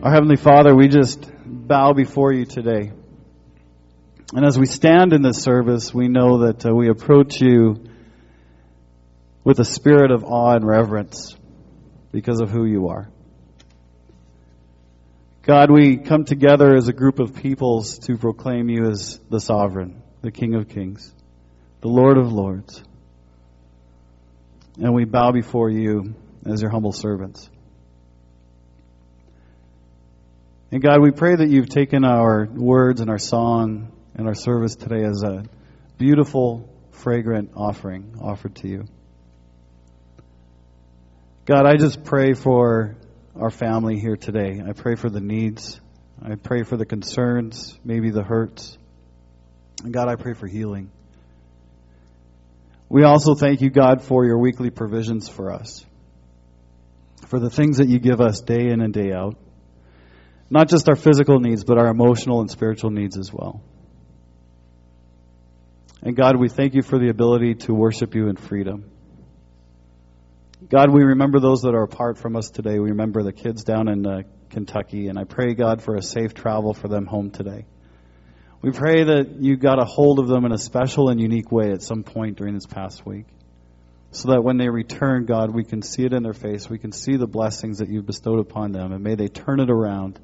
Our Heavenly Father, we just bow before you today. And as we stand in this service, we know that uh, we approach you with a spirit of awe and reverence because of who you are. God, we come together as a group of peoples to proclaim you as the sovereign, the King of kings, the Lord of lords. And we bow before you as your humble servants. And God, we pray that you've taken our words and our song and our service today as a beautiful, fragrant offering offered to you. God, I just pray for our family here today. I pray for the needs. I pray for the concerns, maybe the hurts. And God, I pray for healing. We also thank you, God, for your weekly provisions for us, for the things that you give us day in and day out. Not just our physical needs, but our emotional and spiritual needs as well. And God, we thank you for the ability to worship you in freedom. God, we remember those that are apart from us today. We remember the kids down in uh, Kentucky, and I pray, God, for a safe travel for them home today. We pray that you got a hold of them in a special and unique way at some point during this past week. So that when they return, God, we can see it in their face. We can see the blessings that you've bestowed upon them. And may they turn it around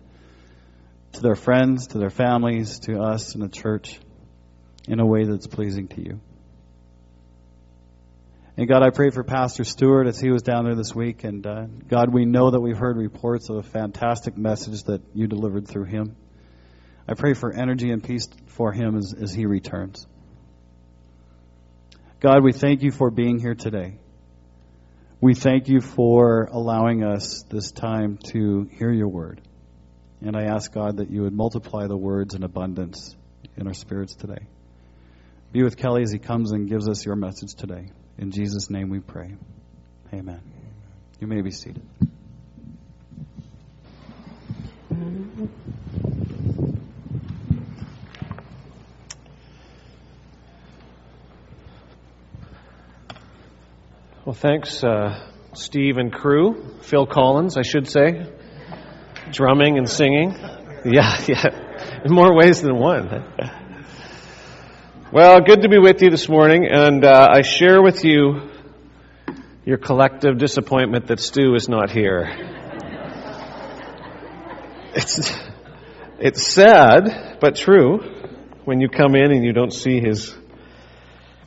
to their friends, to their families, to us in the church in a way that's pleasing to you. And God, I pray for Pastor Stewart as he was down there this week. And uh, God, we know that we've heard reports of a fantastic message that you delivered through him. I pray for energy and peace for him as, as he returns. God, we thank you for being here today. We thank you for allowing us this time to hear your word. And I ask God that you would multiply the words in abundance in our spirits today. Be with Kelly as he comes and gives us your message today. In Jesus' name we pray. Amen. You may be seated. Well, thanks, uh, Steve and crew. Phil Collins, I should say. Drumming and singing. Yeah, yeah. In more ways than one. Well, good to be with you this morning, and uh, I share with you your collective disappointment that Stu is not here. It's, it's sad, but true, when you come in and you don't see his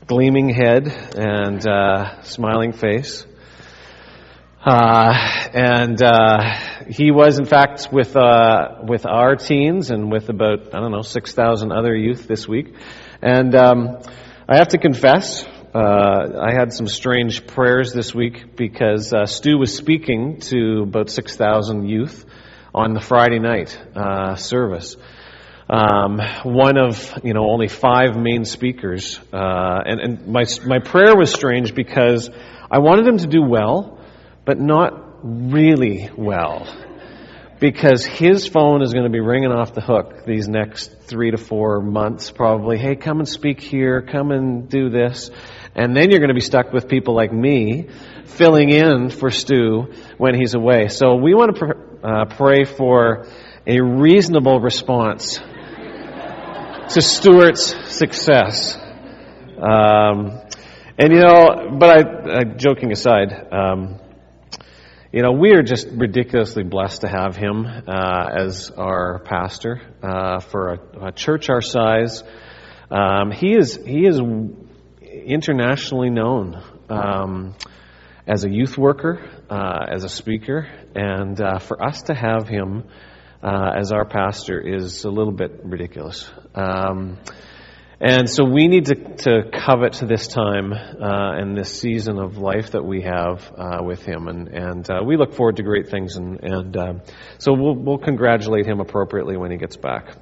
gleaming head and uh, smiling face. Uh, and uh, he was, in fact, with uh, with our teens and with about I don't know six thousand other youth this week. And um, I have to confess, uh, I had some strange prayers this week because uh, Stu was speaking to about six thousand youth on the Friday night uh, service um, one of you know only five main speakers, uh, and, and my my prayer was strange because I wanted him to do well, but not really well, because his phone is going to be ringing off the hook these next three to four months probably. Hey, come and speak here, come and do this. And then you're going to be stuck with people like me filling in for Stu when he's away. So we want to pr- uh, pray for a reasonable response to Stuart's success. Um, and you know, but I, uh, joking aside, um, you know, we are just ridiculously blessed to have him uh, as our pastor uh, for a, a, church our size. Um, he is he is internationally known um, as a youth worker, uh, as a speaker, and uh, for us to have him uh, as our pastor is a little bit ridiculous. Um, and so we need to, to covet this time uh, and this season of life that we have uh, with him, and, and uh, we look forward to great things. And, and uh, so we'll, we'll congratulate him appropriately when he gets back.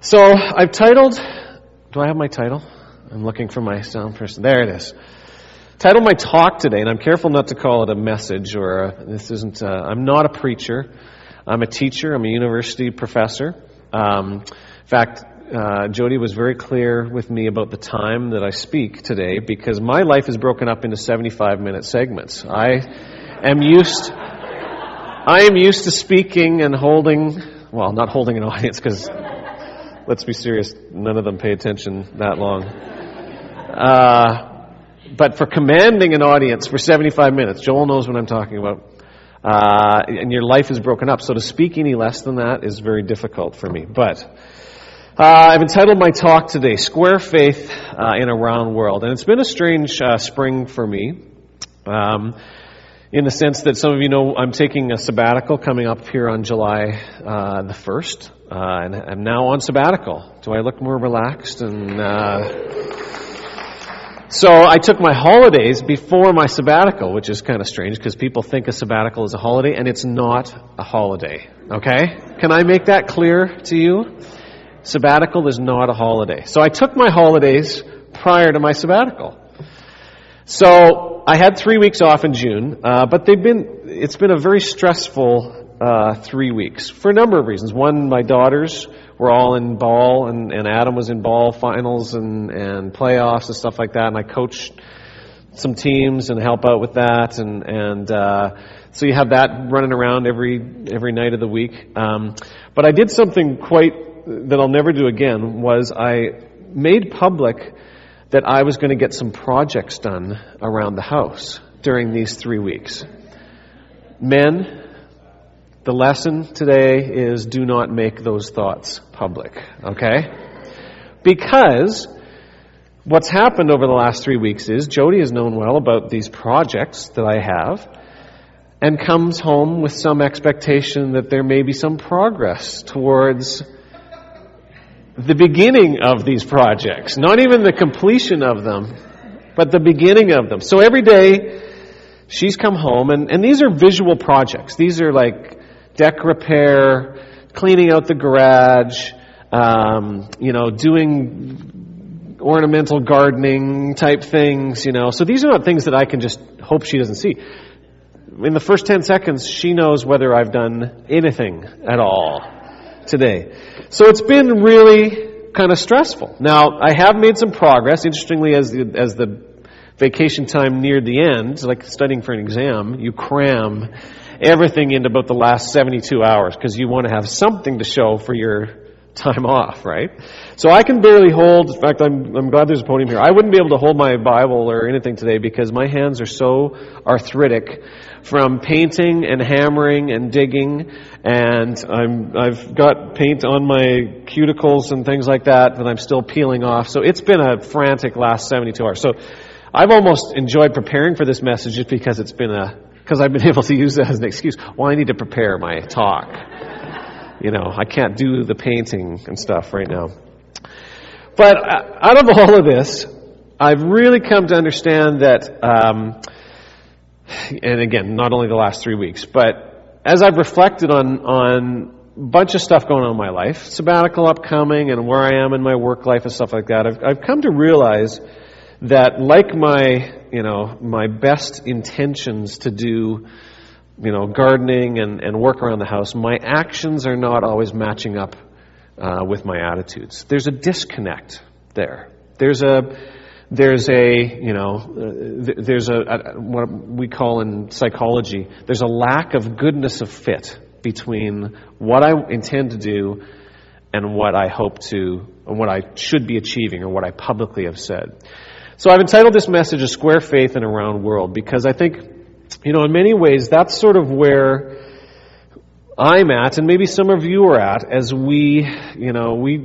So I've titled. Do I have my title? I'm looking for my sound person. There it is. Titled my talk today, and I'm careful not to call it a message or a, this isn't. i I'm not a preacher. I'm a teacher. I'm a university professor. Um, in fact, uh, Jody was very clear with me about the time that I speak today because my life is broken up into 75 minute segments. I am used. I am used to speaking and holding, well, not holding an audience because, let's be serious, none of them pay attention that long. Uh, but for commanding an audience for 75 minutes, Joel knows what I'm talking about. Uh, and your life is broken up. So to speak any less than that is very difficult for me. But uh, I've entitled my talk today, Square Faith uh, in a Round World. And it's been a strange uh, spring for me. Um, in the sense that some of you know I'm taking a sabbatical coming up here on July uh, the 1st. Uh, and I'm now on sabbatical. Do I look more relaxed and so I took my holidays before my sabbatical, which is kind of strange because people think a sabbatical is a holiday and it's not a holiday. Okay? Can I make that clear to you? Sabbatical is not a holiday. So I took my holidays prior to my sabbatical. So I had three weeks off in June, uh, but they've been, it's been a very stressful uh, three weeks for a number of reasons. One, my daughters were all in ball, and, and Adam was in ball finals and, and playoffs and stuff like that. And I coached some teams and help out with that, and and uh, so you have that running around every every night of the week. Um, but I did something quite that I'll never do again. Was I made public that I was going to get some projects done around the house during these three weeks. Men, the lesson today is do not make those thoughts public, okay? Because what's happened over the last three weeks is Jody has known well about these projects that I have and comes home with some expectation that there may be some progress towards the beginning of these projects. Not even the completion of them, but the beginning of them. So every day, she's come home and, and these are visual projects. These are like deck repair, cleaning out the garage, um, you know, doing ornamental gardening type things, you know. So these are not things that I can just hope she doesn't see. In the first 10 seconds, she knows whether I've done anything at all today. So it's been really kind of stressful. Now, I have made some progress. Interestingly, as the, as the vacation time neared the end, like studying for an exam, you cram everything into about the last 72 hours because you want to have something to show for your time off, right? So I can barely hold, in fact, I'm, I'm glad there's a podium here. I wouldn't be able to hold my Bible or anything today because my hands are so arthritic from painting and hammering and digging and I'm, I've got paint on my cuticles and things like that that I'm still peeling off. So it's been a frantic last 72 hours. So I've almost enjoyed preparing for this message just because it's been a because I've been able to use that as an excuse. Well, I need to prepare my talk. You know, I can't do the painting and stuff right now. But uh, out of all of this, I've really come to understand that, um, and again, not only the last three weeks, but as I've reflected on on a bunch of stuff going on in my life, sabbatical upcoming, and where I am in my work life and stuff like that, I've, I've come to realize that, like my you know, my best intentions to do, you know, gardening and, and work around the house, my actions are not always matching up uh, with my attitudes. There's a disconnect there. There's a, there's a, you know, there's a, a, what we call in psychology, there's a lack of goodness of fit between what I intend to do and what I hope to, and what I should be achieving or what I publicly have said. So I've entitled this message A Square Faith in a Round World because I think, you know, in many ways that's sort of where I'm at and maybe some of you are at as we, you know, we,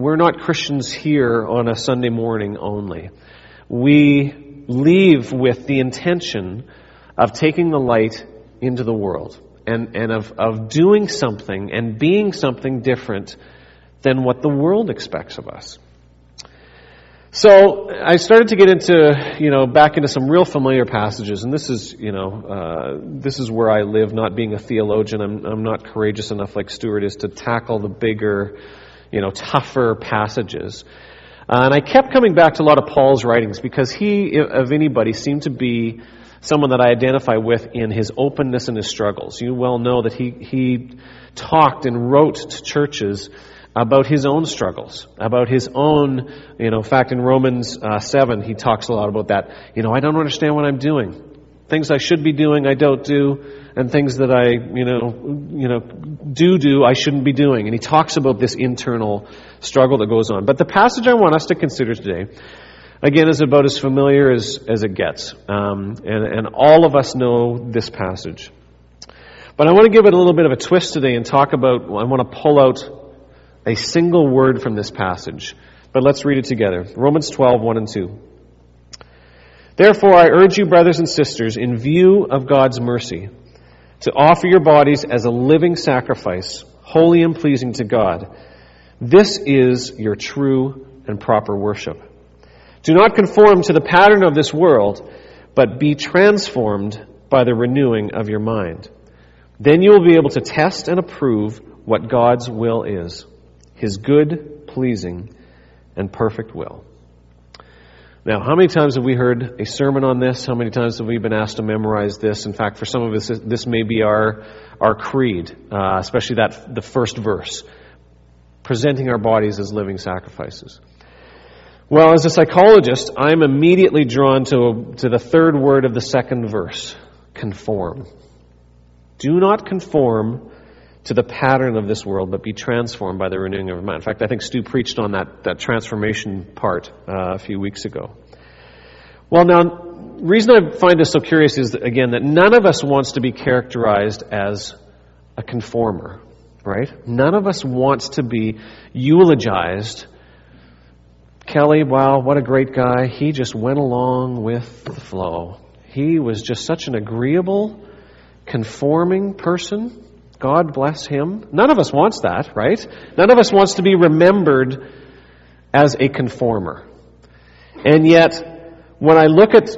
we're not Christians here on a Sunday morning only. We leave with the intention of taking the light into the world and, and of, of doing something and being something different than what the world expects of us. So I started to get into, you know, back into some real familiar passages, and this is, you know, uh, this is where I live. Not being a theologian, I'm, I'm not courageous enough, like Stuart is, to tackle the bigger, you know, tougher passages. And I kept coming back to a lot of Paul's writings because he, of anybody, seemed to be someone that I identify with in his openness and his struggles. You well know that he he talked and wrote to churches about his own struggles, about his own, you know, in fact, in Romans uh, 7, he talks a lot about that. You know, I don't understand what I'm doing. Things I should be doing, I don't do, and things that I, you know, you know, do do, I shouldn't be doing. And he talks about this internal struggle that goes on. But the passage I want us to consider today, again, is about as familiar as, as it gets. Um, and, and all of us know this passage. But I want to give it a little bit of a twist today and talk about, I want to pull out a single word from this passage. But let's read it together. Romans 12, 1 and 2. Therefore, I urge you, brothers and sisters, in view of God's mercy, to offer your bodies as a living sacrifice, holy and pleasing to God. This is your true and proper worship. Do not conform to the pattern of this world, but be transformed by the renewing of your mind. Then you will be able to test and approve what God's will is, His good, pleasing, and perfect will. Now, how many times have we heard a sermon on this? How many times have we been asked to memorize this? In fact, for some of us, this may be our, our creed, uh, especially that, the first verse, presenting our bodies as living sacrifices. Well, as a psychologist, I'm immediately drawn to, to the third word of the second verse, conform. Do not conform to the pattern of this world, but be transformed by the renewing of mind. In fact, I think Stu preached on that, that transformation part uh, a few weeks ago. Well, now, reason I find this so curious is, that, again, that none of us wants to be characterized as a conformer, right? None of us wants to be eulogized. Kelly, wow, what a great guy. He just went along with the flow. He was just such an agreeable, conforming person. God bless him. None of us wants that, right? None of us wants to be remembered as a conformer. And yet, when I look at,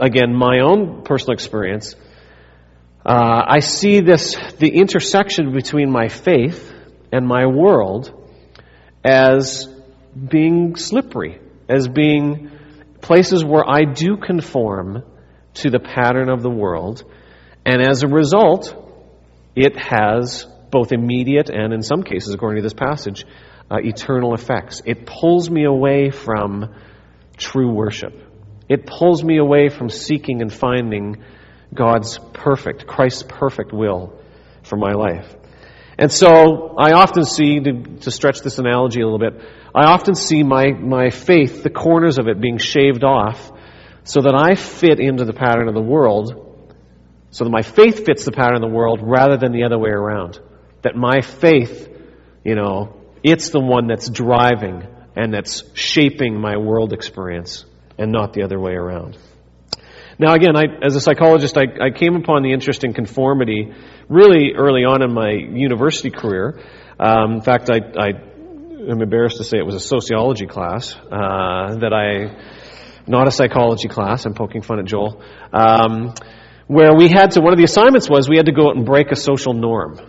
again, my own personal experience, uh, I see this, the intersection between my faith and my world as being slippery, as being places where I do conform to the pattern of the world. And as a result, it has both immediate and, in some cases, according to this passage, uh, eternal effects. It pulls me away from true worship. It pulls me away from seeking and finding God's perfect, Christ's perfect will for my life. And so I often see, to, to, stretch this analogy a little bit, I often see my, my faith, the corners of it being shaved off so that I fit into the pattern of the world so that my faith fits the pattern of the world rather than the other way around. That my faith, you know, it's the one that's driving and that's shaping my world experience and not the other way around. Now, again, I, as a psychologist, I, I, came upon the interest in conformity really early on in my university career. Um, in fact, I, I, am embarrassed to say it was a sociology class uh, that I, not a psychology class. I'm poking fun at Joel. Um, where we had to, one of the assignments was we had to go out and break a social norm.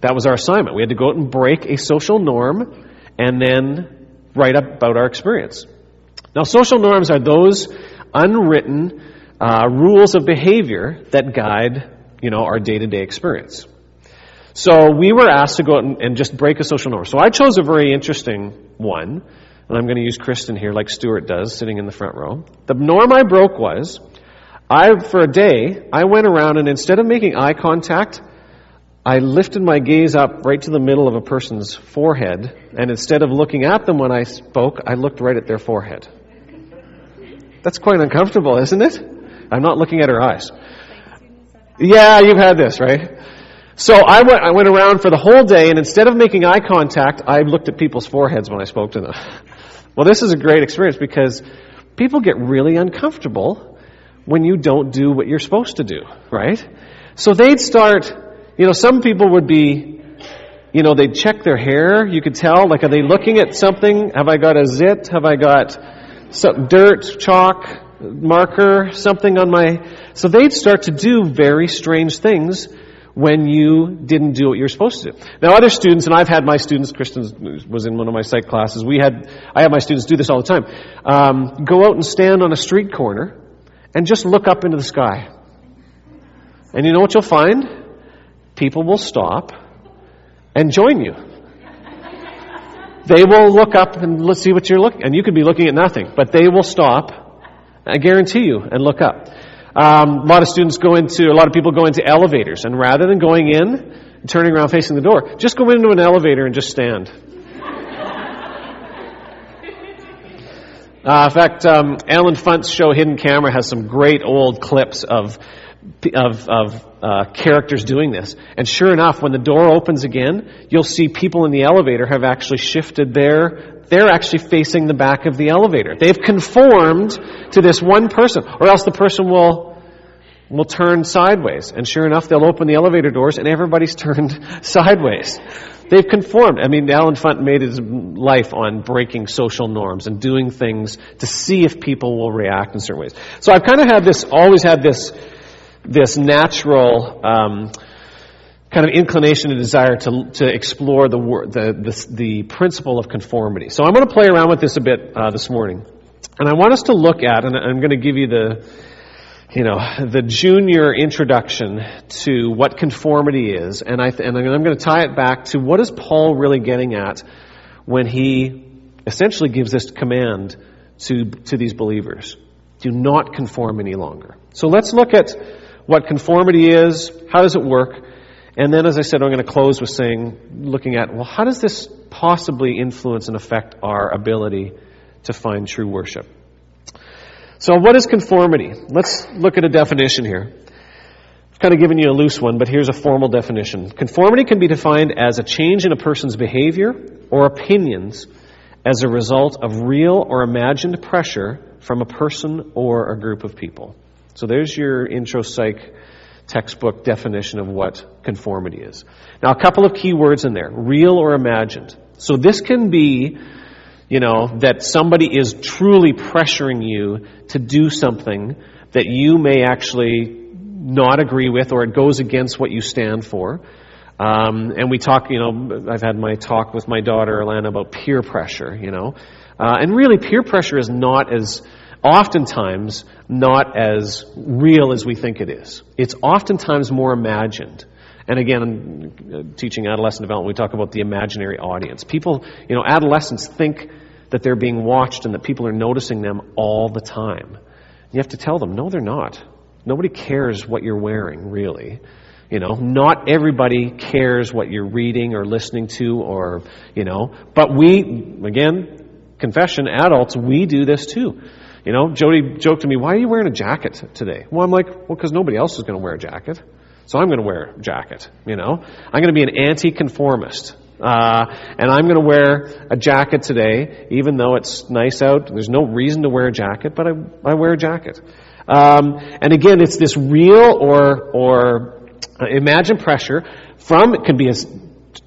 That was our assignment. We had to go out and break a social norm and then write up about our experience. Now, social norms are those unwritten uh, rules of behavior that guide, you know, our day-to-day experience. So we were asked to go out and, and just break a social norm. So I chose a very interesting one, and I'm going to use Kristen here, like Stuart does, sitting in the front row. The norm I broke was I, for a day, I went around and instead of making eye contact, I lifted my gaze up right to the middle of a person's forehead, and instead of looking at them when I spoke, I looked right at their forehead. That's quite uncomfortable, isn't it? I'm not looking at her eyes. Yeah, you've had this, right? So I went, I went around for the whole day, and instead of making eye contact, I looked at people's foreheads when I spoke to them. Well, this is a great experience because people get really uncomfortable when you don't do what you're supposed to do, right? So they'd start, you know, some people would be, you know, they'd check their hair. You could tell, like, are they looking at something? Have I got a zit? Have I got some dirt, chalk, marker, something on my. So they'd start to do very strange things when you didn't do what you were supposed to do. Now, other students, and I've had my students, Kristen was in one of my psych classes, we had, I have my students do this all the time, um, go out and stand on a street corner and just look up into the sky. And you know what you'll find? People will stop and join you. They will look up and let's see what you're looking, and you could be looking at nothing, but they will stop, I guarantee you, and look up. Um, a lot of students go into, a lot of people go into elevators, and rather than going in turning around facing the door, just go into an elevator and just stand. Uh, in fact, um, Allen Funt's show Hidden Camera has some great old clips of of, of uh, characters doing this. And sure enough, when the door opens again, you'll see people in the elevator have actually shifted their. They're actually facing the back of the elevator. They've conformed to this one person, or else the person will will turn sideways. And sure enough, they'll open the elevator doors, and everybody's turned sideways. They've conformed. I mean, Allen Funt made his life on breaking social norms and doing things to see if people will react in certain ways. So I've kind of had this, always had this, this natural um, kind of inclination and desire to, to explore the, the, the, the principle of conformity. So I'm going to play around with this a bit uh, this morning. And I want us to look at, and I'm going to give you the, you know, the junior introduction to what conformity is, and, I, and I'm going to tie it back to what is Paul really getting at when he essentially gives this command to, to these believers. Do not conform any longer. So let's look at what conformity is, how does it work, and then as I said, I'm going to close with saying, looking at, well, how does this possibly influence and affect our ability to find true worship? So, what is conformity? Let's look at a definition here. I've kind of given you a loose one, but here's a formal definition. Conformity can be defined as a change in a person's behavior or opinions as a result of real or imagined pressure from a person or a group of people. So, there's your intro psych textbook definition of what conformity is. Now, a couple of key words in there real or imagined. So, this can be you know, that somebody is truly pressuring you to do something that you may actually not agree with or it goes against what you stand for. Um, and we talk, you know, I've had my talk with my daughter, Alana, about peer pressure, you know. Uh, and really, peer pressure is not as, oftentimes, not as real as we think it is. It's oftentimes more imagined. And again, uh, teaching adolescent development, we talk about the imaginary audience. People, you know, adolescents think that they're being watched and that people are noticing them all the time. You have to tell them, no, they're not. Nobody cares what you're wearing, really. You know, not everybody cares what you're reading or listening to or, you know, but we, again, confession, adults, we do this too. You know, Jody joked to me, why are you wearing a jacket today? Well, I'm like, well, because nobody else is going to wear a jacket. So I'm going to wear a jacket, you know. I'm going to be an anti-conformist. Uh, and I'm going to wear a jacket today, even though it's nice out. There's no reason to wear a jacket, but I, I wear a jacket. Um, and again, it's this real or, or uh, imagine pressure from, it can be as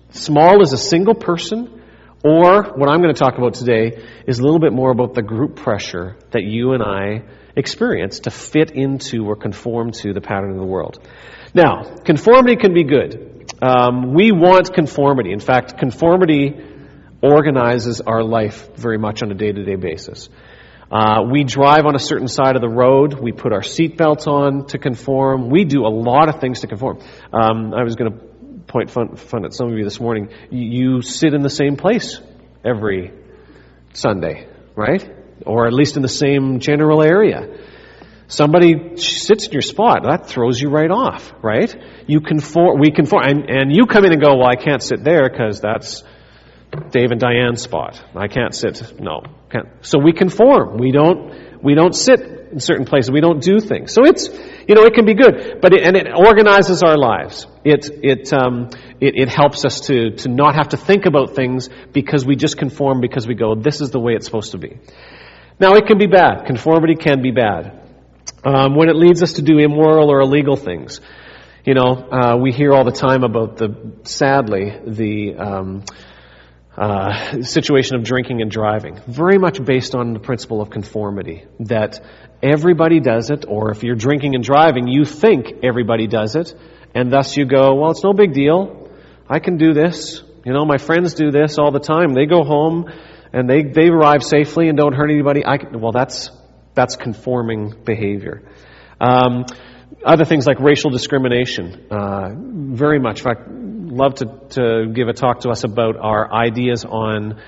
small as a single person, or what I'm going to talk about today is a little bit more about the group pressure that you and I experience to fit into or conform to the pattern of the world. Now, conformity can be good. Um, we want conformity. In fact, conformity organizes our life very much on a day to day basis. Uh, we drive on a certain side of the road. We put our seatbelts on to conform. We do a lot of things to conform. Um, I was going to point fun, fun, at some of you this morning. You, you sit in the same place every Sunday, right? Or at least in the same general area. Somebody sits in your spot, that throws you right off, right? You conform, we conform, and, and you come in and go, well, I can't sit there because that's Dave and Diane's spot. I can't sit, no. Can't. So we conform. We don't, we don't sit in certain places. We don't do things. So it's, you know, it can be good, but it, and it organizes our lives. It, it, um, it, it helps us to, to not have to think about things because we just conform because we go, this is the way it's supposed to be. Now it can be bad. Conformity can be bad um, when it leads us to do immoral or illegal things. You know, uh, we hear all the time about the, sadly, the um, uh, situation of drinking and driving. Very much based on the principle of conformity. That everybody does it, or if you're drinking and driving, you think everybody does it, and thus you go, well, it's no big deal. I can do this. You know, my friends do this all the time. They go home and they, they arrive safely and don't hurt anybody. I can, well, that's that's conforming behavior. Um, other things like racial discrimination, uh, very much. In fact, love to, to give a talk to us about our ideas on,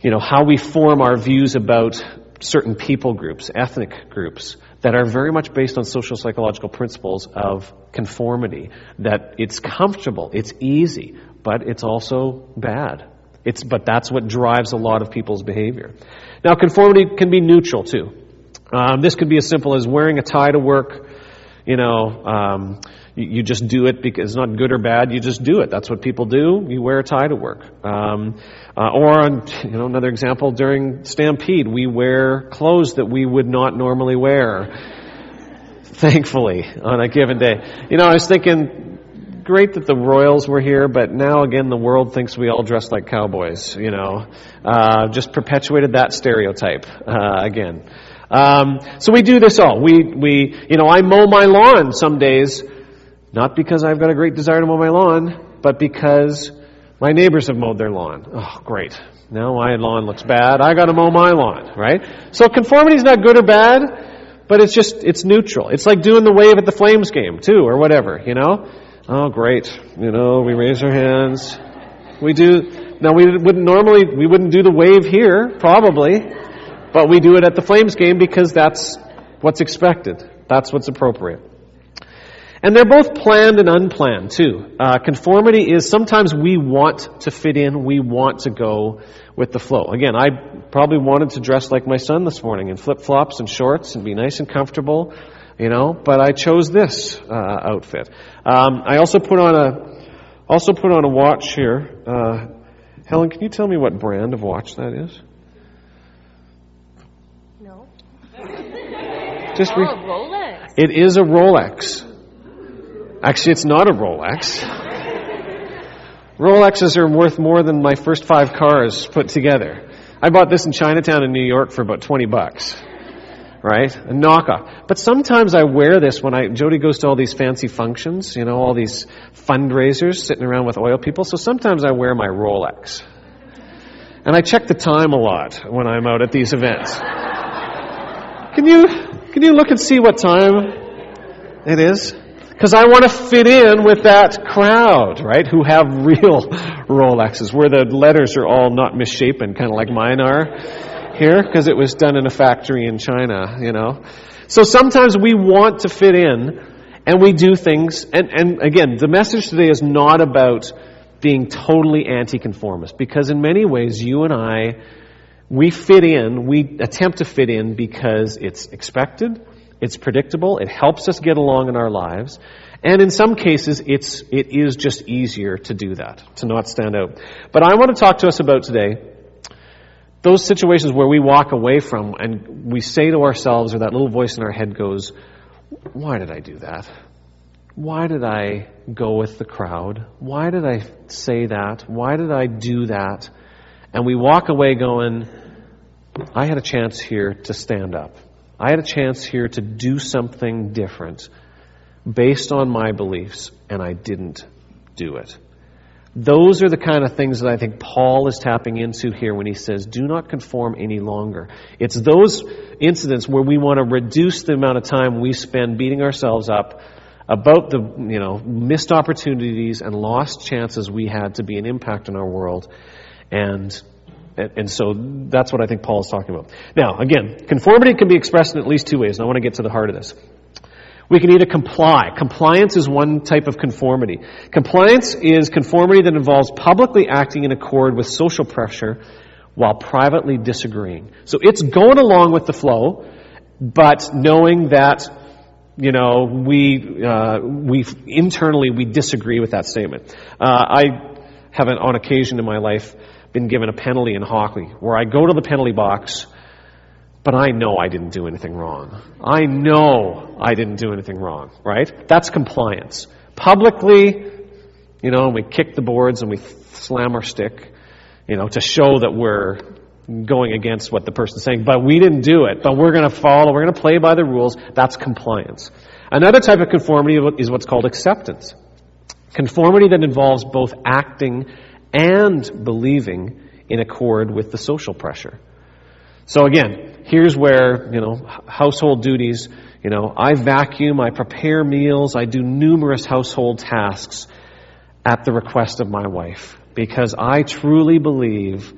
you know, how we form our views about certain people groups, ethnic groups that are very much based on social psychological principles of conformity, that it's comfortable, it's easy, but it's also bad. It's, but that's what drives a lot of people's behavior. Now, conformity can be neutral too. Um, this could be as simple as wearing a tie to work. You know, um, you, you, just do it because it's not good or bad. You just do it. That's what people do. You wear a tie to work. Um, uh, or, on, you know, another example during Stampede, we wear clothes that we would not normally wear. Thankfully, on a given day. You know, I was thinking, great that the Royals were here, but now again the world thinks we all dress like cowboys, you know. Uh, just perpetuated that stereotype, uh, again. Um, so we do this all. We, we, you know, I mow my lawn some days, not because I've got a great desire to mow my lawn, but because my neighbors have mowed their lawn. Oh, great. Now my lawn looks bad. I gotta mow my lawn, right? So conformity is not good or bad, but it's just, it's neutral. It's like doing the wave at the Flames game, too, or whatever, you know? Oh, great. You know, we raise our hands. We do, now we wouldn't normally, we wouldn't do the wave here, probably. But we do it at the Flames game because that's what's expected. That's what's appropriate. And they're both planned and unplanned too. Uh, conformity is sometimes we want to fit in, we want to go with the flow. Again, I probably wanted to dress like my son this morning in flip flops and shorts and be nice and comfortable, you know, but I chose this uh, outfit. Um, I also put on a also put on a watch here. Uh, Helen, can you tell me what brand of watch that is? Just re- Rolex. It is a Rolex. Actually, it's not a Rolex. Rolexes are worth more than my first five cars put together. I bought this in Chinatown in New York for about 20 bucks. Right? A knockoff. But sometimes I wear this when I, Jody goes to all these fancy functions, you know, all these fundraisers sitting around with oil people. So sometimes I wear my Rolex. And I check the time a lot when I'm out at these events. Can you, can you look and see what time it is? Because I want to fit in with that crowd, right, who have real Rolexes, where the letters are all not misshapen, kind of like mine are here, because it was done in a factory in China, you know. So sometimes we want to fit in, and we do things, and, and again, the message today is not about being totally anti-conformist, because in many ways, you and I, we fit in, we attempt to fit in because it's expected, it's predictable, it helps us get along in our lives, and in some cases it's, it is just easier to do that, to not stand out. But I want to talk to us about today those situations where we walk away from and we say to ourselves, or that little voice in our head goes, why did I do that? Why did I go with the crowd? Why did I say that? Why did I do that? And we walk away going, I had a chance here to stand up. I had a chance here to do something different based on my beliefs, and I didn't do it. Those are the kind of things that I think Paul is tapping into here when he says, do not conform any longer. It's those incidents where we want to reduce the amount of time we spend beating ourselves up about the, you know, missed opportunities and lost chances we had to be an impact in our world and and so that's what I think Paul is talking about. Now, again, conformity can be expressed in at least two ways, and I want to get to the heart of this. We can either comply. Compliance is one type of conformity. Compliance is conformity that involves publicly acting in accord with social pressure while privately disagreeing. So it's going along with the flow, but knowing that, you know, we, uh, we internally we disagree with that statement. Uh, I have an, on occasion in my life been given a penalty in hockey where I go to the penalty box, but I know I didn't do anything wrong. I know I didn't do anything wrong, right? That's compliance. Publicly, you know, we kick the boards and we slam our stick, you know, to show that we're going against what the person's saying, but we didn't do it, but we're going to follow, we're going to play by the rules. That's compliance. Another type of conformity is what's called acceptance. Conformity that involves both acting and believing in accord with the social pressure. So again, here's where, you know, household duties, you know, I vacuum, I prepare meals, I do numerous household tasks at the request of my wife because I truly believe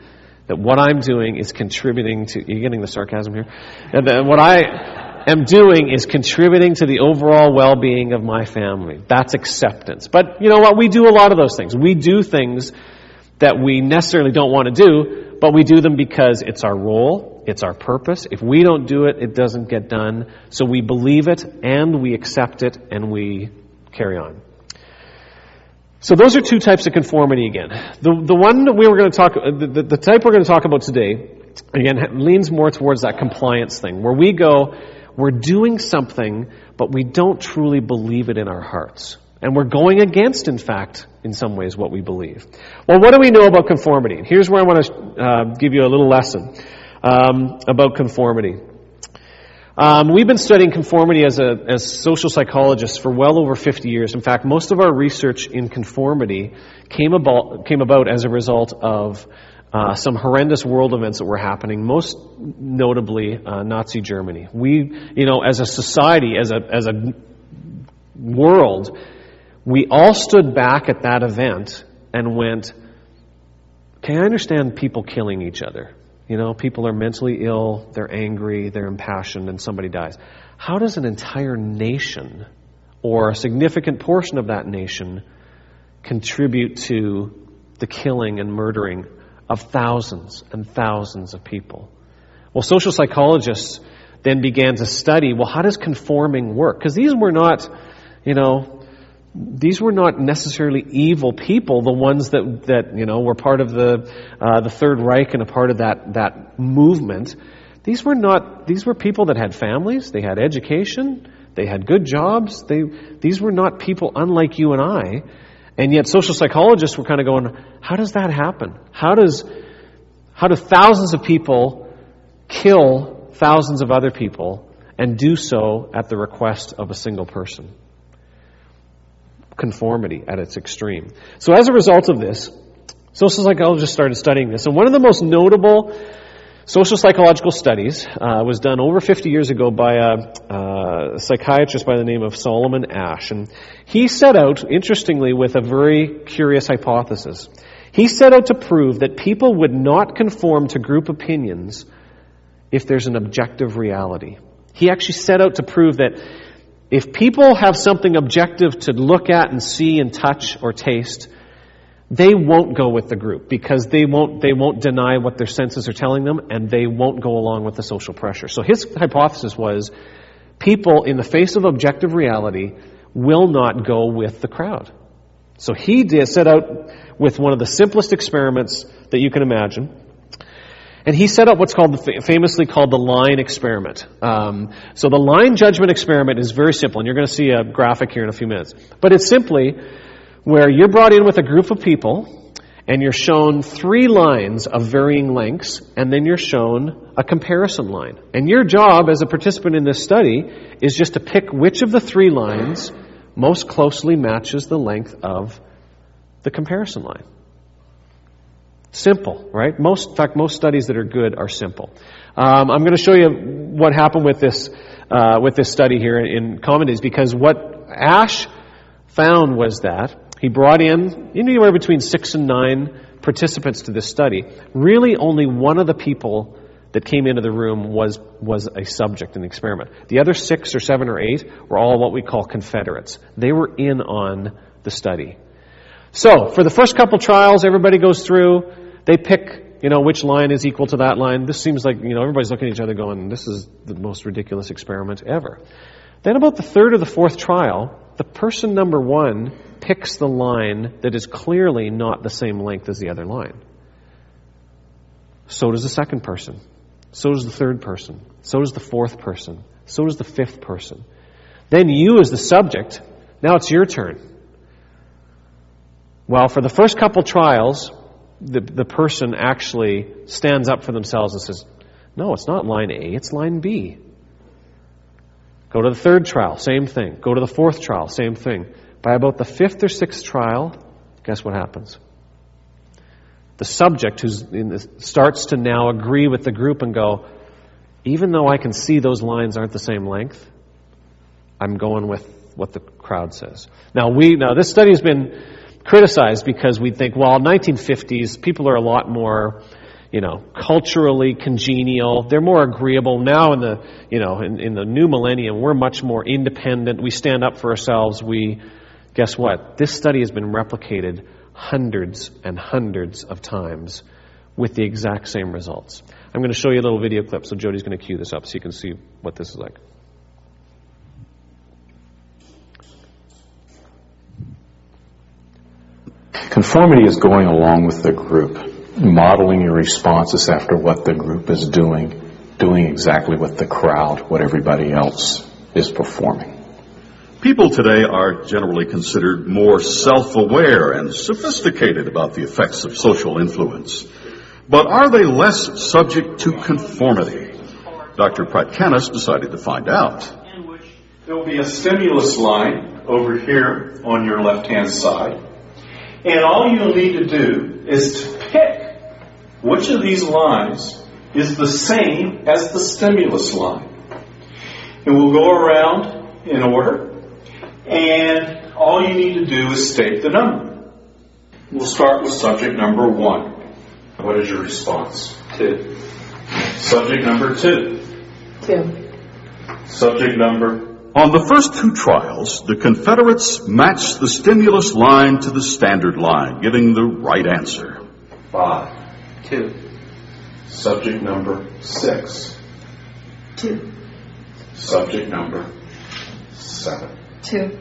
that what I'm doing is contributing to, You're getting the sarcasm here? And what I, am doing is contributing to the overall well-being of my family. That's acceptance. But you know what? We do a lot of those things. We do things that we necessarily don't want to do, but we do them because it's our role, it's our purpose. If we don't do it, it doesn't get done. So we believe it and we accept it and we carry on. So those are two types of conformity again. The, the one that we were going to talk, the, the, the type we're going to talk about today, again, leans more towards that compliance thing, where we go, we're doing something, but we don't truly believe it in our hearts. And we're going against, in fact, in some ways, what we believe. Well, what do we know about conformity? And Here's where I want to uh, give you a little lesson um, about conformity. Um, we've been studying conformity as, a, as social psychologists for well over 50 years. In fact, most of our research in conformity came about, came about as a result of uh, some horrendous world events that were happening, most notably uh, Nazi Germany. We, you know, as a society, as a, as a world, we all stood back at that event and went, okay, I understand people killing each other. You know, people are mentally ill, they're angry, they're impassioned, and somebody dies. How does an entire nation or a significant portion of that nation contribute to the killing and murdering of thousands and thousands of people? Well, social psychologists then began to study, well, how does conforming work? Because these were not, you know, these were not necessarily evil people, the ones that, that you know, were part of the, uh, the Third Reich and a part of that, that movement. These were not, these were people that had families, they had education, they had good jobs, they, these were not people unlike you and I. And yet social psychologists were kind of going, how does that happen? How does, how do thousands of people kill thousands of other people and do so at the request of a single person? Conformity at its extreme. So as a result of this, social psychologists started studying this. And one of the most notable social psychological studies uh, was done over 50 years ago by a, a, psychiatrist by the name of Solomon Asch. And he set out, interestingly, with a very curious hypothesis. He set out to prove that people would not conform to group opinions if there's an objective reality. He actually set out to prove that if people have something objective to look at and see and touch or taste, they won't go with the group because they won't, they won't deny what their senses are telling them and they won't go along with the social pressure. So his hypothesis was people in the face of objective reality will not go with the crowd. So he did set out with one of the simplest experiments that you can imagine. And he set up what's called famously called the line experiment. Um, so the line judgment experiment is very simple, and you're going to see a graphic here in a few minutes. But it's simply where you're brought in with a group of people, and you're shown three lines of varying lengths, and then you're shown a comparison line. And your job as a participant in this study is just to pick which of the three lines most closely matches the length of the comparison line. Simple, right? Most, in fact, most studies that are good are simple. Um, I'm going to show you what happened with this uh, with this study here in Common Days because what Asch found was that he brought in anywhere between six and nine participants to this study. Really, only one of the people that came into the room was was a subject in the experiment. The other six or seven or eight were all what we call Confederates. They were in on the study. So, for the first couple trials, everybody goes through, they pick, you know, which line is equal to that line. This seems like, you know, everybody's looking at each other going, this is the most ridiculous experiment ever. Then about the third or the fourth trial, the person number one picks the line that is clearly not the same length as the other line. So does the second person. So does the third person. So does the fourth person. So does the fifth person. Then you as the subject, now it's your turn. Well, for the first couple trials, the, the person actually stands up for themselves and says, No, it's not line A, it's line B. Go to the third trial, same thing. Go to the fourth trial, same thing. By about the fifth or sixth trial, guess what happens? The subject who starts to now agree with the group and go, even though I can see those lines aren't the same length, I'm going with what the crowd says. Now we now this study has been criticized because we think, well, 1950s, people are a lot more, you know, culturally congenial. They're more agreeable. Now in the, you know, in, in the new millennium, we're much more independent. We stand up for ourselves. We, guess what? This study has been replicated hundreds and hundreds of times with the exact same results. I'm going to show you a little video clip, so Jody's going to cue this up so you can see what this is like. Conformity is going along with the group, modeling your responses after what the group is doing, doing exactly what the crowd, what everybody else is performing. People today are generally considered more self-aware and sophisticated about the effects of social influence. But are they less subject to conformity? Dr. Pratkanis decided to find out. There will be a stimulus line over here on your left-hand side. And all you'll need to do is to pick which of these lines is the same as the stimulus line. And we'll go around in order. And all you need to do is state the number. We'll start with subject number one. What is your response? Two. Subject number two. Two. Subject number On the first two trials, the Confederates matched the stimulus line to the standard line, giving the right answer. five. Two. Subject number six. Two. Subject number seven. Two.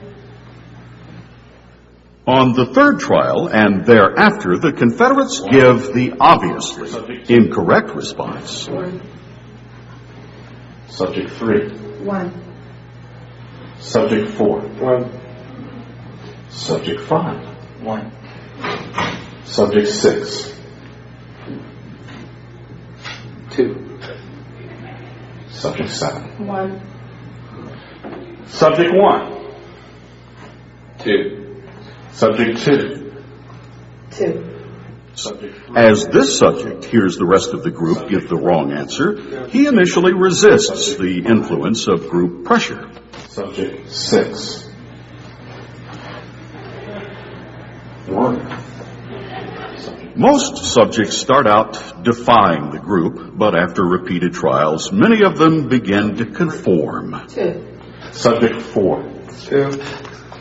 On the third trial and thereafter, the Confederates give the obviously incorrect response. One. Subject three. One. Subject four. One. Subject five. One. Subject six. Two. Subject seven. One. Subject one. Two. Subject two. Two. Subject three. As this subject hears the rest of the group give the wrong answer, he initially resists the influence of group pressure. Subject six. One. Most subjects start out defying the group, but after repeated trials, many of them begin to conform. Two. Subject four. Two.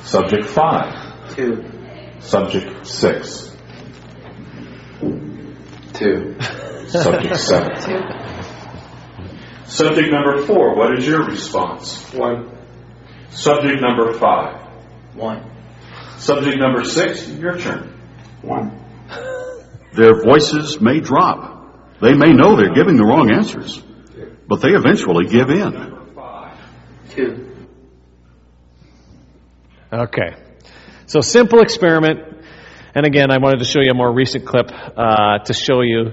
Subject five. Two. Subject six. Two. Subject seven. Two. Subject number four, what is your response? One. Subject number five. One. Subject number six, your turn. One. Their voices may drop. They may know they're giving the wrong answers, but they eventually give in. Two. Okay. So simple experiment. And again, I wanted to show you a more recent clip uh, to show you.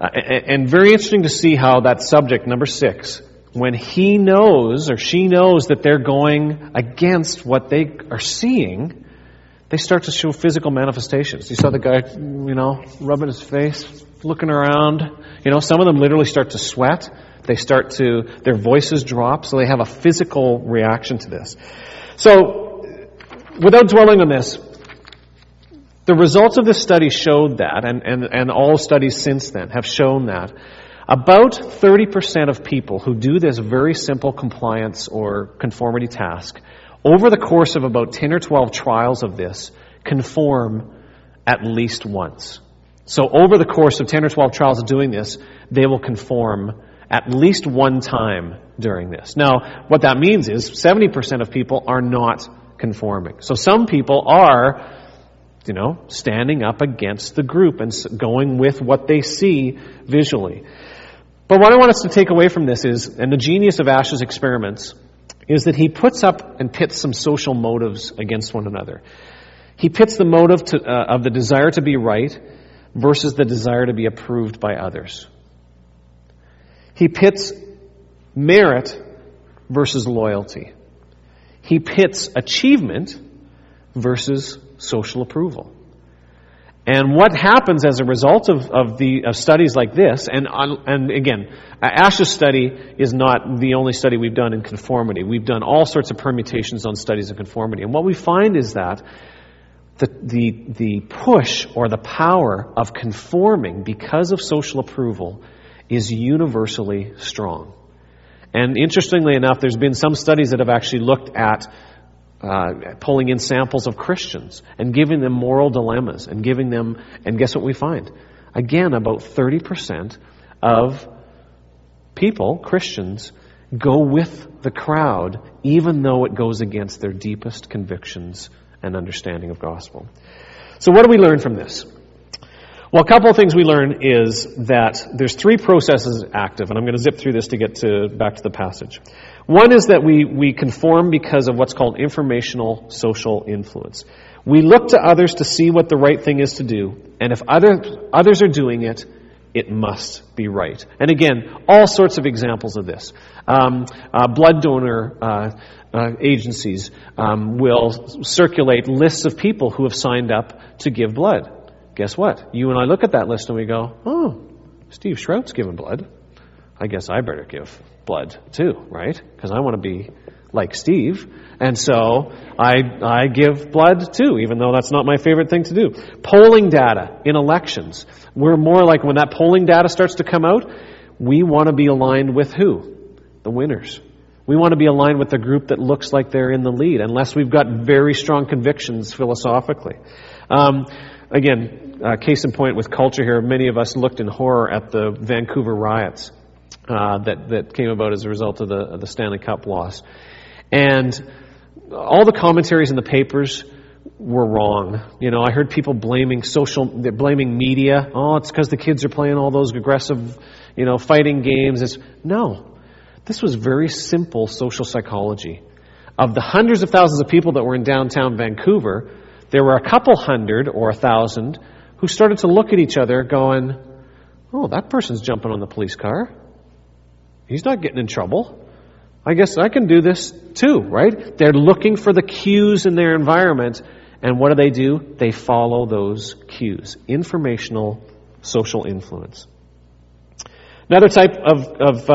Uh, and, and very interesting to see how that subject, number six, when he knows or she knows that they're going against what they are seeing, they start to show physical manifestations. You saw the guy, you know, rubbing his face, looking around. You know, some of them literally start to sweat. They start to, their voices drop, so they have a physical reaction to this. So, without dwelling on this, the results of this study showed that, and, and, and all studies since then have shown that, about 30% of people who do this very simple compliance or conformity task, over the course of about 10 or 12 trials of this, conform at least once. So over the course of 10 or 12 trials of doing this, they will conform at least one time during this. Now, what that means is 70% of people are not conforming. So some people are, you know, standing up against the group and going with what they see visually. But what I want us to take away from this is, and the genius of Asch's experiments, is that he puts up and pits some social motives against one another. He pits the motive to, uh, of the desire to be right versus the desire to be approved by others. He pits merit versus loyalty. He pits achievement versus social approval. And what happens as a result of, of the of studies like this, and and again, Asch's study is not the only study we've done in conformity. We've done all sorts of permutations on studies of conformity, and what we find is that the, the, the push or the power of conforming because of social approval is universally strong. And interestingly enough, there's been some studies that have actually looked at uh, pulling in samples of Christians and giving them moral dilemmas and giving them, and guess what we find? Again, about 30% of people, Christians, go with the crowd even though it goes against their deepest convictions and understanding of gospel. So what do we learn from this? Well, a couple of things we learn is that there's three processes active, and I'm going to zip through this to get to back to the passage. One is that we, we conform because of what's called informational social influence. We look to others to see what the right thing is to do, and if other, others are doing it, it must be right. And again, all sorts of examples of this. Um, uh, blood donor uh, uh, agencies um, will circulate lists of people who have signed up to give blood. Guess what? You and I look at that list and we go, oh, Steve Shrout's giving blood. I guess I better give blood too, right? Because I want to be like Steve. And so I, I give blood too, even though that's not my favorite thing to do. Polling data in elections. We're more like when that polling data starts to come out, we want to be aligned with who? The winners. We want to be aligned with the group that looks like they're in the lead, unless we've got very strong convictions philosophically. Um, again, uh, case in point with culture here, many of us looked in horror at the Vancouver riots uh, that that came about as a result of the of the Stanley Cup loss, and all the commentaries in the papers were wrong. You know, I heard people blaming social, blaming media. Oh, it's because the kids are playing all those aggressive, you know, fighting games. It's, no. This was very simple social psychology. Of the hundreds of thousands of people that were in downtown Vancouver, there were a couple hundred or a thousand who started to look at each other going, oh, that person's jumping on the police car. He's not getting in trouble. I guess I can do this too, right? They're looking for the cues in their environment, and what do they do? They follow those cues. Informational social influence. Another type of, of uh,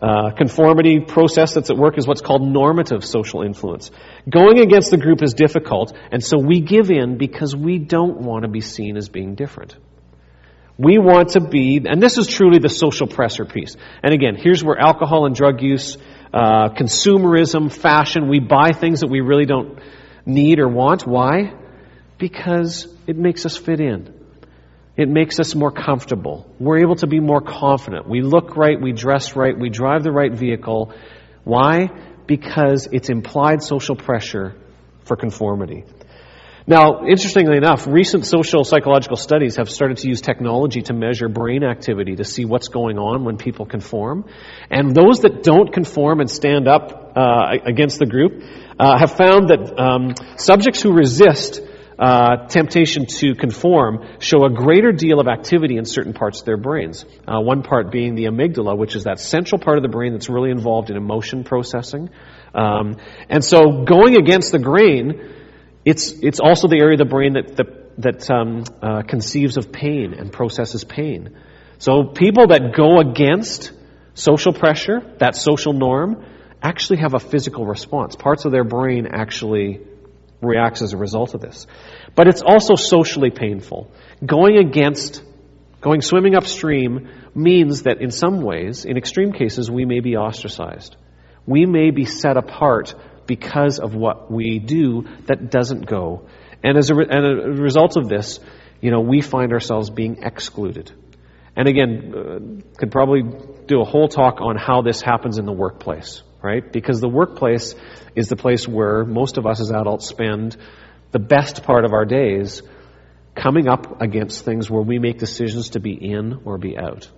uh, conformity process that's at work is what's called normative social influence. Going against the group is difficult, and so we give in because we don't want to be seen as being different. We want to be, and this is truly the social pressure piece. And again, here's where alcohol and drug use, uh, consumerism, fashion, we buy things that we really don't need or want. Why? Because it makes us fit in. It makes us more comfortable. We're able to be more confident. We look right, we dress right, we drive the right vehicle. Why? Because it's implied social pressure for conformity. Now, interestingly enough, recent social psychological studies have started to use technology to measure brain activity to see what's going on when people conform. And those that don't conform and stand up uh, against the group uh, have found that um, subjects who resist uh, temptation to conform show a greater deal of activity in certain parts of their brains. Uh, one part being the amygdala, which is that central part of the brain that's really involved in emotion processing. Um, and so going against the grain it's, it's also the area of the brain that, that, that um, uh, conceives of pain and processes pain. So people that go against social pressure, that social norm, actually have a physical response. Parts of their brain actually reacts as a result of this. But it's also socially painful. Going against, going swimming upstream means that in some ways, in extreme cases, we may be ostracized. We may be set apart because of what we do that doesn't go. And as a, re- and a result of this, you know, we find ourselves being excluded. And again, uh, could probably do a whole talk on how this happens in the workplace, right? Because the workplace is the place where most of us as adults spend the best part of our days coming up against things where we make decisions to be in or be out.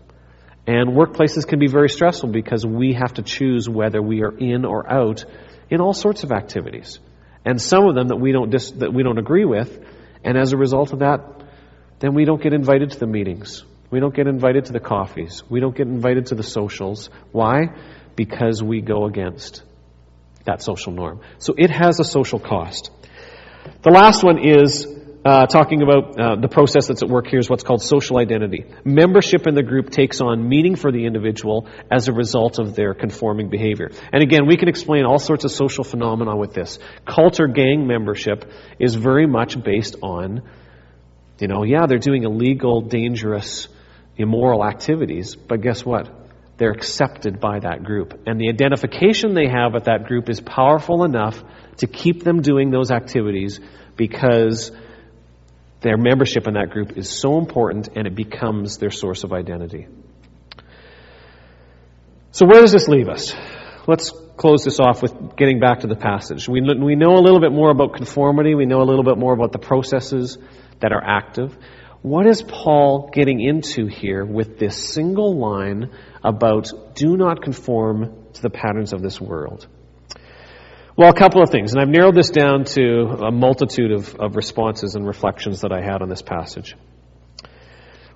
And workplaces can be very stressful because we have to choose whether we are in or out in all sorts of activities. And some of them that we don't dis- that we don't agree with, and as a result of that, then we don't get invited to the meetings. We don't get invited to the coffees. We don't get invited to the socials. Why? Because we go against that social norm. So it has a social cost. The last one is uh, talking about uh, the process that's at work here is what's called social identity. Membership in the group takes on meaning for the individual as a result of their conforming behavior. And again, we can explain all sorts of social phenomena with this. Cult or gang membership is very much based on, you know, yeah, they're doing illegal, dangerous, immoral activities, but guess what? They're accepted by that group. And the identification they have with that group is powerful enough to keep them doing those activities because their membership in that group is so important and it becomes their source of identity. So, where does this leave us? Let's close this off with getting back to the passage. We, we know a little bit more about conformity, we know a little bit more about the processes that are active. What is Paul getting into here with this single line about do not conform to the patterns of this world? Well, a couple of things, and I've narrowed this down to a multitude of, of responses and reflections that I had on this passage.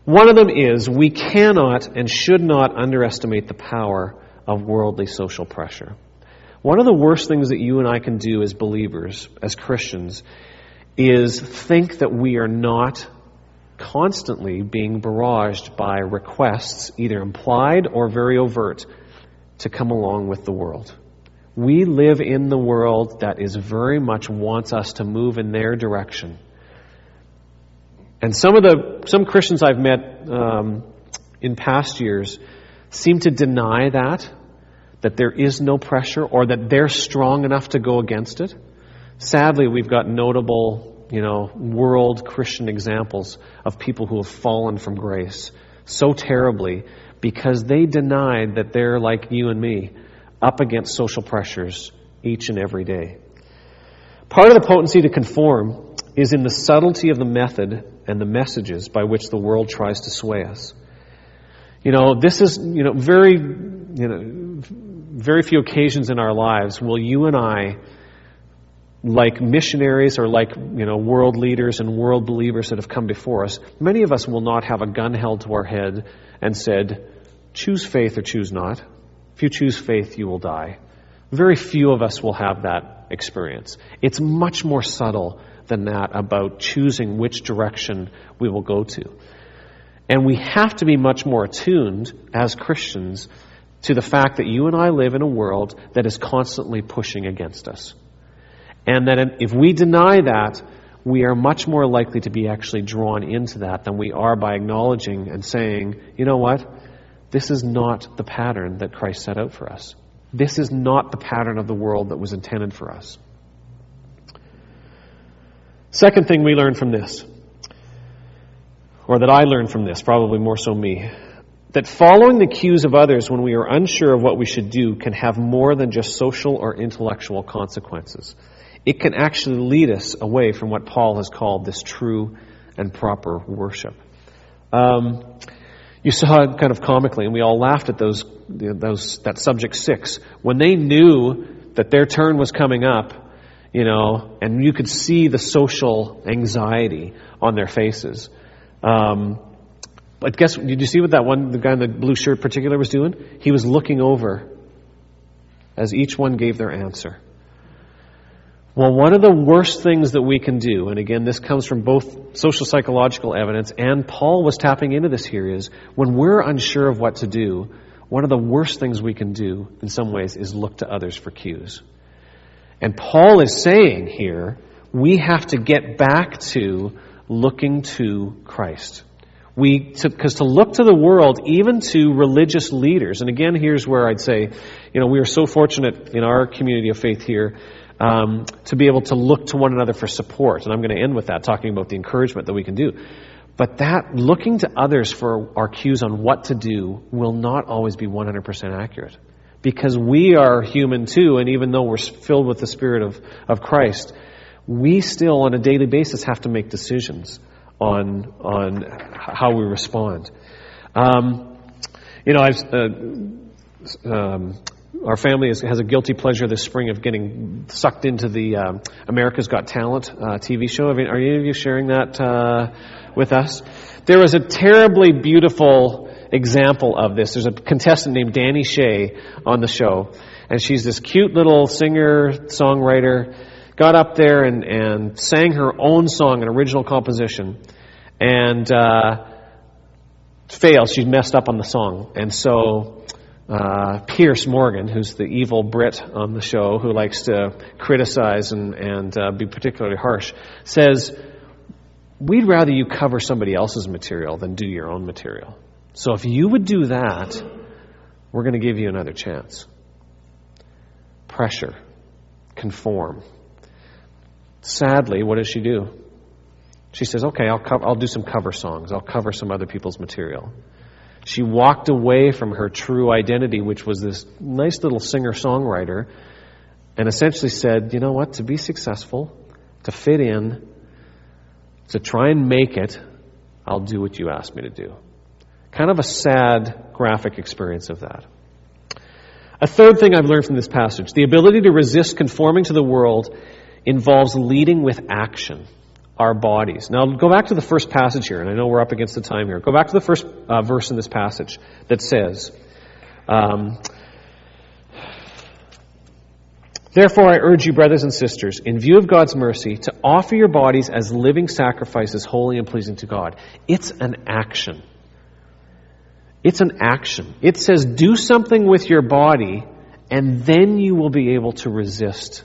One of them is we cannot and should not underestimate the power of worldly social pressure. One of the worst things that you and I can do as believers, as Christians, is think that we are not constantly being barraged by requests, either implied or very overt, to come along with the world. We live in the world that is very much wants us to move in their direction. And some of the some Christians I've met um, in past years seem to deny that that there is no pressure or that they're strong enough to go against it. Sadly, we've got notable you know, world Christian examples of people who have fallen from grace so terribly because they denied that they're like you and me, up against social pressures each and every day. Part of the potency to conform is in the subtlety of the method and the messages by which the world tries to sway us. You know, this is, you know, very, you know, very few occasions in our lives will you and I like missionaries or like you know world leaders and world believers that have come before us, many of us will not have a gun held to our head and said, "Choose faith or choose not. If you choose faith, you will die." Very few of us will have that experience. It's much more subtle than that about choosing which direction we will go to. And we have to be much more attuned as Christians to the fact that you and I live in a world that is constantly pushing against us. And that if we deny that, we are much more likely to be actually drawn into that than we are by acknowledging and saying, you know what? This is not the pattern that Christ set out for us. This is not the pattern of the world that was intended for us. Second thing we learn from this, or that I learned from this, probably more so me, that following the cues of others when we are unsure of what we should do can have more than just social or intellectual consequences it can actually lead us away from what Paul has called this true and proper worship. Um, you saw kind of comically, and we all laughed at those, those that subject six when they knew that their turn was coming up, you know, and you could see the social anxiety on their faces. Um, but guess, did you see what that one, the guy in the blue shirt particular was doing? He was looking over as each one gave their answer. Well, one of the worst things that we can do, and again, this comes from both social psychological evidence and Paul was tapping into this here, is when we're unsure of what to do, one of the worst things we can do in some ways is look to others for cues. And Paul is saying here, we have to get back to looking to Christ. We, because to, to look to the world, even to religious leaders, and again, here's where I'd say, you know, we are so fortunate in our community of faith here um, to be able to look to one another for support. And I'm going to end with that, talking about the encouragement that we can do. But that looking to others for our cues on what to do will not always be 100% accurate. Because we are human too, and even though we're filled with the Spirit of, of Christ, we still on a daily basis have to make decisions on, on how we respond. Um, you know, I've, uh, um, our family is, has a guilty pleasure this spring of getting sucked into the um, America's Got Talent uh, TV show. I mean, are any of you sharing that uh, with us? There was a terribly beautiful example of this. There's a contestant named Dani Shay on the show, and she's this cute little singer, songwriter, got up there and, and sang her own song, an original composition, and uh, failed. She messed up on the song. And so uh, Piers Morgan, who's the evil Brit on the show who likes to criticize and, and uh, be particularly harsh, says, We'd rather you cover somebody else's material than do your own material. So if you would do that, we're going to give you another chance. Pressure, conform. Sadly, what does she do? She says, Okay, I'll, co- I'll do some cover songs, I'll cover some other people's material. She walked away from her true identity, which was this nice little singer songwriter, and essentially said, You know what? To be successful, to fit in, to try and make it, I'll do what you asked me to do. Kind of a sad graphic experience of that. A third thing I've learned from this passage the ability to resist conforming to the world involves leading with action, our bodies. Now, go back to the first passage here, and I know we're up against the time here. Go back to the first uh, verse in this passage that says, um, Therefore, I urge you, brothers and sisters, in view of God's mercy, to offer your bodies as living sacrifices, holy and pleasing to God. It's an action. It's an action. It says, do something with your body, and then you will be able to resist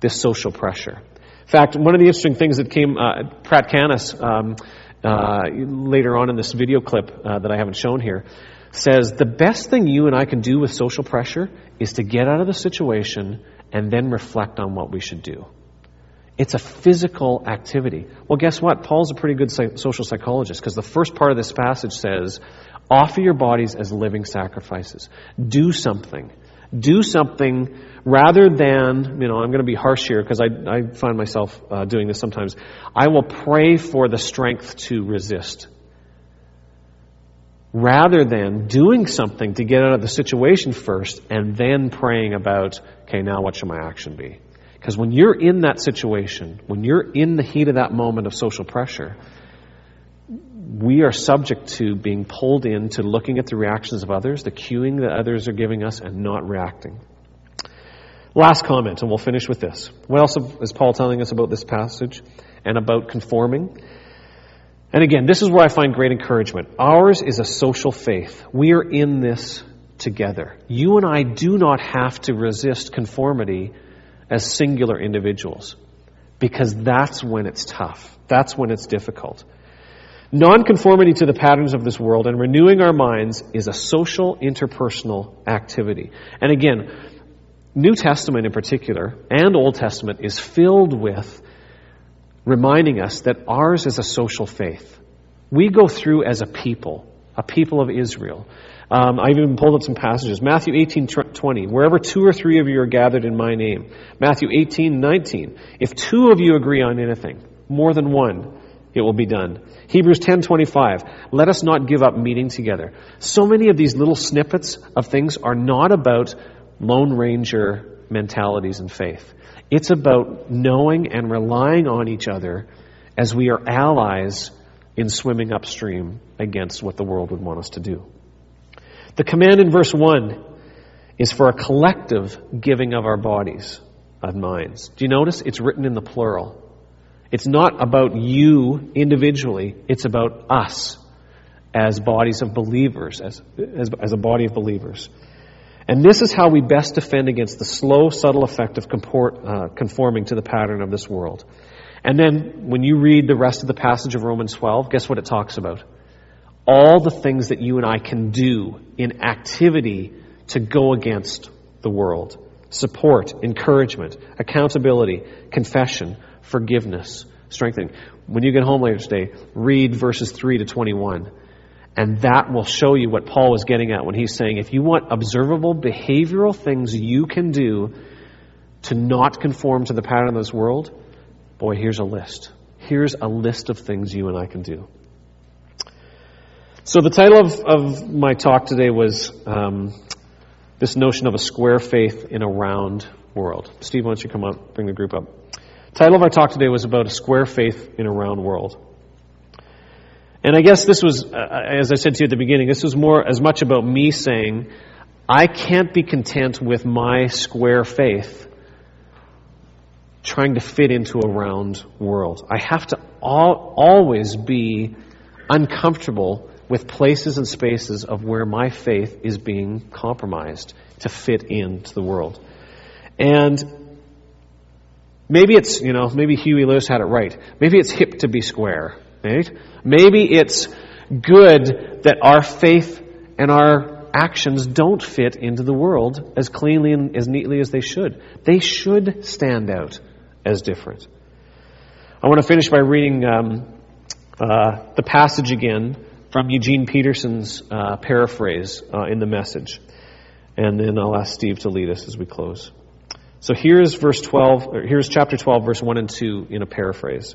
this social pressure. In fact, one of the interesting things that came, uh, Pratkanis, um, uh, later on in this video clip uh, that I haven't shown here, says the best thing you and I can do with social pressure is to get out of the situation and then reflect on what we should do. It's a physical activity. Well, guess what? Paul's a pretty good social psychologist because the first part of this passage says, offer your bodies as living sacrifices. Do something. Do something rather than, you know, I'm going to be harsh here because I, I find myself uh, doing this sometimes. I will pray for the strength to resist rather than doing something to get out of the situation first and then praying about, okay, now what should my action be? Because when you're in that situation, when you're in the heat of that moment of social pressure, we are subject to being pulled into looking at the reactions of others, the cueing that others are giving us, and not reacting. Last comment, and we'll finish with this. What else is Paul telling us about this passage and about conforming? And again, this is where I find great encouragement. Ours is a social faith. We are in this together. You and I do not have to resist conformity as singular individuals because that's when it's tough. That's when it's difficult. Nonconformity to the patterns of this world and renewing our minds is a social interpersonal activity. And again, New Testament in particular and Old Testament is filled with reminding us that ours is a social faith. We go through as a people, a people of Israel. Um, I've even pulled up some passages. Matthew 18, 20. Wherever two or three of you are gathered in my name. Matthew 18, 19. If two of you agree on anything, more than one, it will be done. Hebrews 10, 25. Let us not give up meeting together. So many of these little snippets of things are not about Lone Ranger mentalities and faith. It's about knowing and relying on each other as we are allies in swimming upstream against what the world would want us to do. The command in verse 1 is for a collective giving of our bodies, of minds. Do you notice? It's written in the plural. It's not about you individually, it's about us as bodies of believers, as, as, as a body of believers. And this is how we best defend against the slow, subtle effect of comport, uh, conforming to the pattern of this world. And then when you read the rest of the passage of Romans 12, guess what it talks about? All the things that you and I can do in activity to go against the world. Support, encouragement, accountability, confession, forgiveness, strengthening. When you get home later today, read verses 3 to 21. And that will show you what Paul was getting at when he's saying if you want observable behavioral things you can do to not conform to the pattern of this world, boy, here's a list. Here's a list of things you and I can do. So the title of, of my talk today was um, this notion of a square faith in a round world. Steve, why don't you come up, bring the group up. title of our talk today was about a square faith in a round world. And I guess this was, uh, as I said to you at the beginning, this was more as much about me saying, I can't be content with my square faith trying to fit into a round world. I have to al- always be uncomfortable with places and spaces of where my faith is being compromised to fit into the world. And maybe it's, you know, maybe Huey Lewis had it right. Maybe it's hip to be square, right? Maybe it's good that our faith and our actions don't fit into the world as cleanly and as neatly as they should. They should stand out as different. I want to finish by reading um, uh, the passage again from Eugene Peterson's uh, paraphrase uh, in the message. And then I'll ask Steve to lead us as we close. So here's verse 12, or here's chapter 12, verse 1 and 2 in a paraphrase.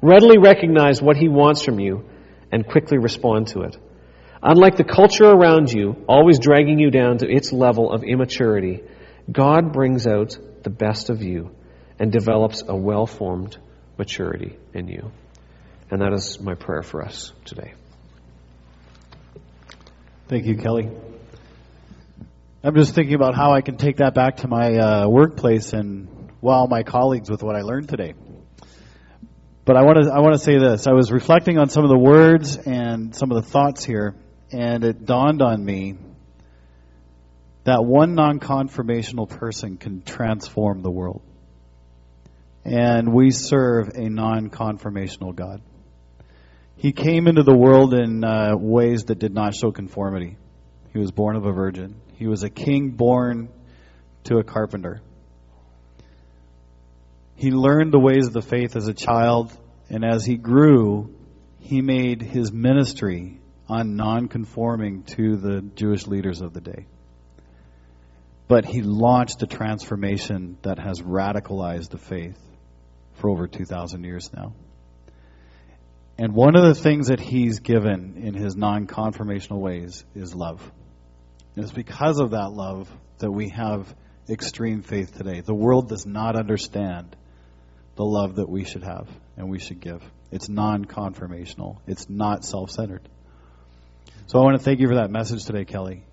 Readily recognize what He wants from you and quickly respond to it. Unlike the culture around you, always dragging you down to its level of immaturity, God brings out the best of you and develops a well formed maturity in you. And that is my prayer for us today. Thank you, Kelly. I'm just thinking about how I can take that back to my uh, workplace and wow my colleagues with what I learned today. But I want to I want to say this. I was reflecting on some of the words and some of the thoughts here, and it dawned on me that one non-conformational person can transform the world. And we serve a non-conformational God. He came into the world in uh, ways that did not show conformity. He was born of a virgin. He was a king born to a carpenter. He learned the ways of the faith as a child, and as he grew, he made his ministry on non-conforming to the Jewish leaders of the day. But he launched a transformation that has radicalized the faith for over 2,000 years now. And one of the things that he's given in his non conformational ways is love. And it's because of that love that we have extreme faith today. The world does not understand the love that we should have and we should give. It's non conformational, it's not self centered. So I want to thank you for that message today, Kelly.